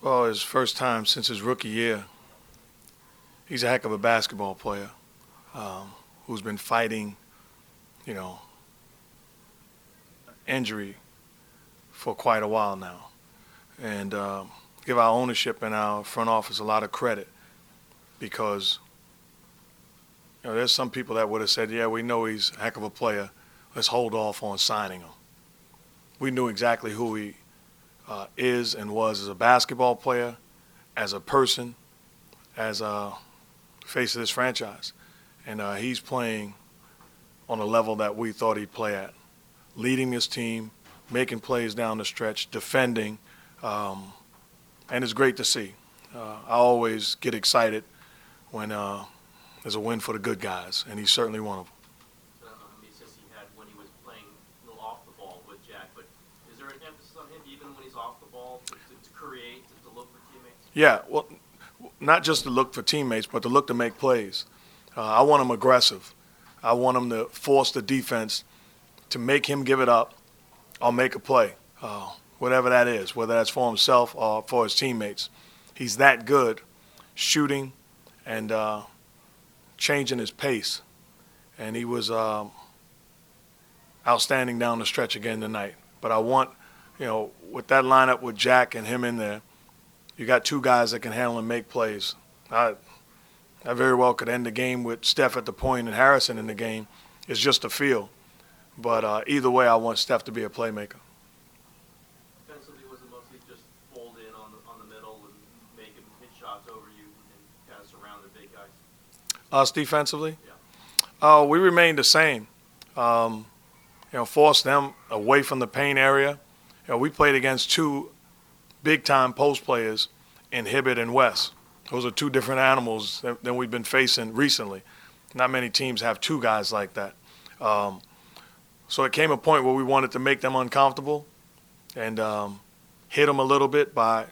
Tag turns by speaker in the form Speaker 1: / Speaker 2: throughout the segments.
Speaker 1: Well, his first time since his rookie year. He's a heck of a basketball player um, who's been fighting, you know, injury for quite a while now. And um, give our ownership and our front office a lot of credit because you know, there's some people that would have said, yeah, we know he's a heck of a player. Let's hold off on signing him. We knew exactly who he uh, is and was as a basketball player, as a person, as a face of this franchise. And uh, he's playing on a level that we thought he'd play at, leading this team, making plays down the stretch, defending, um, and it's great to see. Uh, I always get excited when uh, there's a win for the good guys, and he's certainly one of them.
Speaker 2: I don't know how many assists he had when he was playing a little off the ball with Jack, but is there an emphasis on he's off the ball to, to create, to, to look for teammates?
Speaker 1: Yeah, well, not just to look for teammates, but to look to make plays. Uh, I want him aggressive. I want him to force the defense to make him give it up or make a play, uh, whatever that is, whether that's for himself or for his teammates. He's that good shooting and uh, changing his pace. And he was um, outstanding down the stretch again tonight. But I want, you know, with that lineup with Jack and him in there, you got two guys that can handle and make plays. I, I very well could end the game with Steph at the point and Harrison in the game. It's just a feel. But uh, either way, I want Steph to be a playmaker.
Speaker 2: Defensively, was it mostly just fold in on the, on the middle and make him hit shots over you and kind of surround the big guys?
Speaker 1: Us defensively,
Speaker 2: Yeah.
Speaker 1: uh, we remained the same. Um, you know, force them away from the paint area. You know, we played against two big-time post players in Hibbert and West. Those are two different animals than, than we've been facing recently. Not many teams have two guys like that. Um, so it came a point where we wanted to make them uncomfortable and um, hit them a little bit by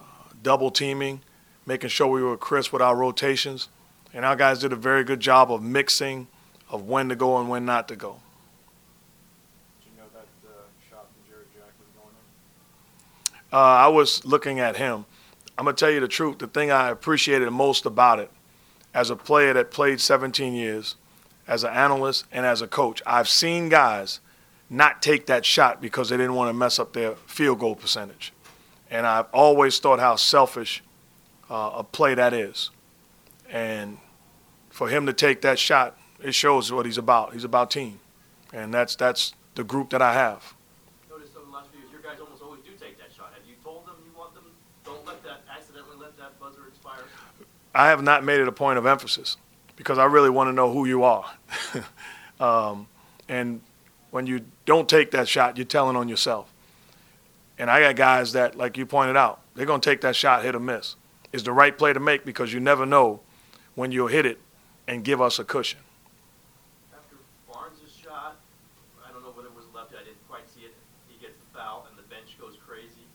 Speaker 1: uh, double teaming, making sure we were crisp with our rotations. And our guys did a very good job of mixing of when to go and when not to go.
Speaker 3: Did you know that uh, shot from Jarrett Jack was going in?
Speaker 1: Uh, I was looking at him. I'm gonna tell you the truth. The thing I appreciated most about it, as a player that played 17 years, as an analyst and as a coach, I've seen guys not take that shot because they didn't want to mess up their field goal percentage, and I've always thought how selfish uh, a play that is. And for him to take that shot, it shows what he's about. He's about team, and that's that's the group that I have.
Speaker 2: Noticed over the last few years, your guys almost always do take that shot. Have you told them you want them, don't let that, accidentally let that buzzer expire?
Speaker 1: I have not made it a point of emphasis because I really want to know who you are. um, and when you don't take that shot, you're telling on yourself. And I got guys that, like you pointed out, they're going to take that shot, hit or miss. It's the right play to make because you never know when you'll hit it and give us a cushion.
Speaker 2: After Barnes' shot, I don't know whether it was lefty, I didn't quite see it. He gets the foul and the bench goes crazy.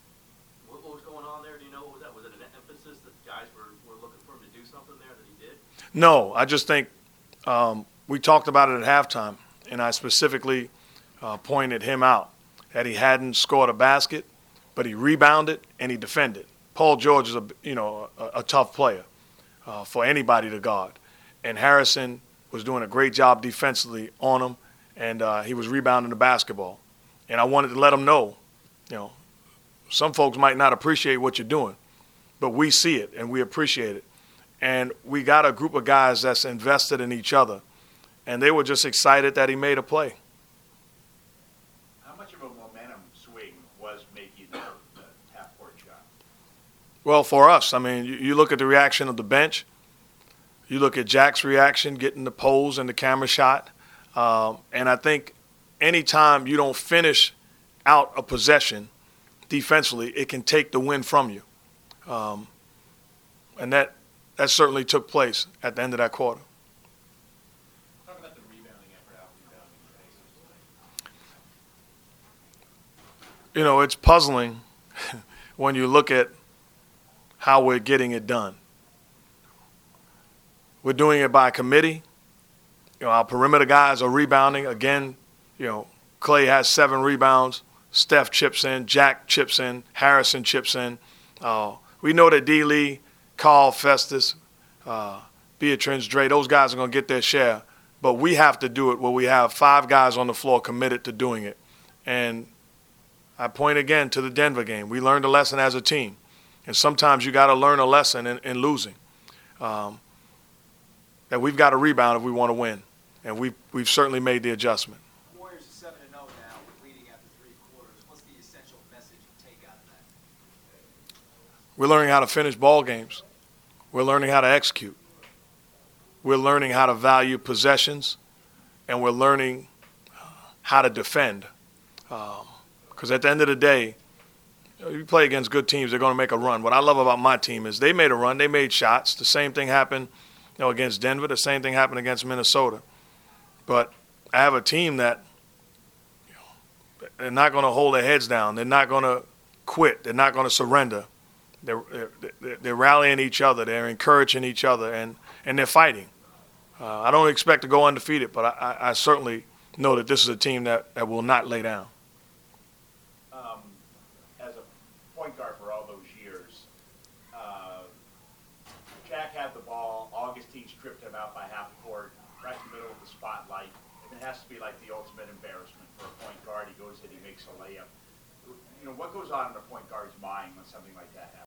Speaker 2: What, was going on there? Do you know what was that? Was it an emphasis that the guys were, were looking for him to do something there that he did?
Speaker 1: No, I just think um, we talked about it at halftime, and I specifically uh, pointed him out that he hadn't scored a basket, but he rebounded and he defended. Paul George is a you know a, a tough player uh, for anybody to guard, and Harrison was doing a great job defensively on him, and uh, he was rebounding the basketball. And I wanted to let him know, you know, some folks might not appreciate what you're doing, but we see it and we appreciate it and we got a group of guys that's invested in each other, and they were just excited that he made a play.
Speaker 4: How much of a momentum swing was making the, the half-court shot?
Speaker 1: Well, for us, I mean, you, you look at the reaction of the bench, you look at Jack's reaction, getting the pose and the camera shot, um, and I think anytime you don't finish out a possession defensively, it can take the win from you, um, and that that certainly took place at the end of that quarter.
Speaker 3: Talk about the rebounding effort, out rebounding the Pacers tonight.
Speaker 1: you know, it's puzzling when you look at how we're getting it done. We're doing it by committee. You know, our perimeter guys are rebounding. Again, you know, Clay has seven rebounds. Steph chips in. Jack chips in. Harrison chips in. Uh, we know that D. Lee, Carl Festus, uh, Biedrins Dre, those guys are going to get their share. But we have to do it where we have five guys on the floor committed to doing it. And I point again to the Denver game. We learned a lesson as a team. And sometimes you got to learn a lesson in, in losing. Um, that we've got to rebound if we want to win. And we've, we've certainly made the adjustment.
Speaker 5: Warriors are seven and zero now, with leading after three quarters. What's the essential message you take out of that?
Speaker 1: We're learning how to finish ball games. We're learning how to execute. We're learning how to value possessions, and we're learning uh, how to defend. Because at the end of the day, you play against good teams, they're going to make a run. What I love about my team is they made a run, they made shots. The same thing happened, you know, against Denver. The same thing happened against Minnesota. But I have a team that you know, they're not going to hold their heads down. They're not going to quit. They're not going to surrender. They're, they're, they're rallying each other. They're encouraging each other, and, and they're fighting. Uh, I don't expect to go undefeated, but I, I, I certainly know that this is a team that, that will not lay down.
Speaker 4: Um, as a point guard for all those years, uh, Jack had the ball, Augustin tripped him out by half court, right in the middle of the spotlight, and it has to be like the ultimate embarrassment for a point guard. He goes in, he makes a layup. You know, what goes on in a point guard's mind when something like that happens?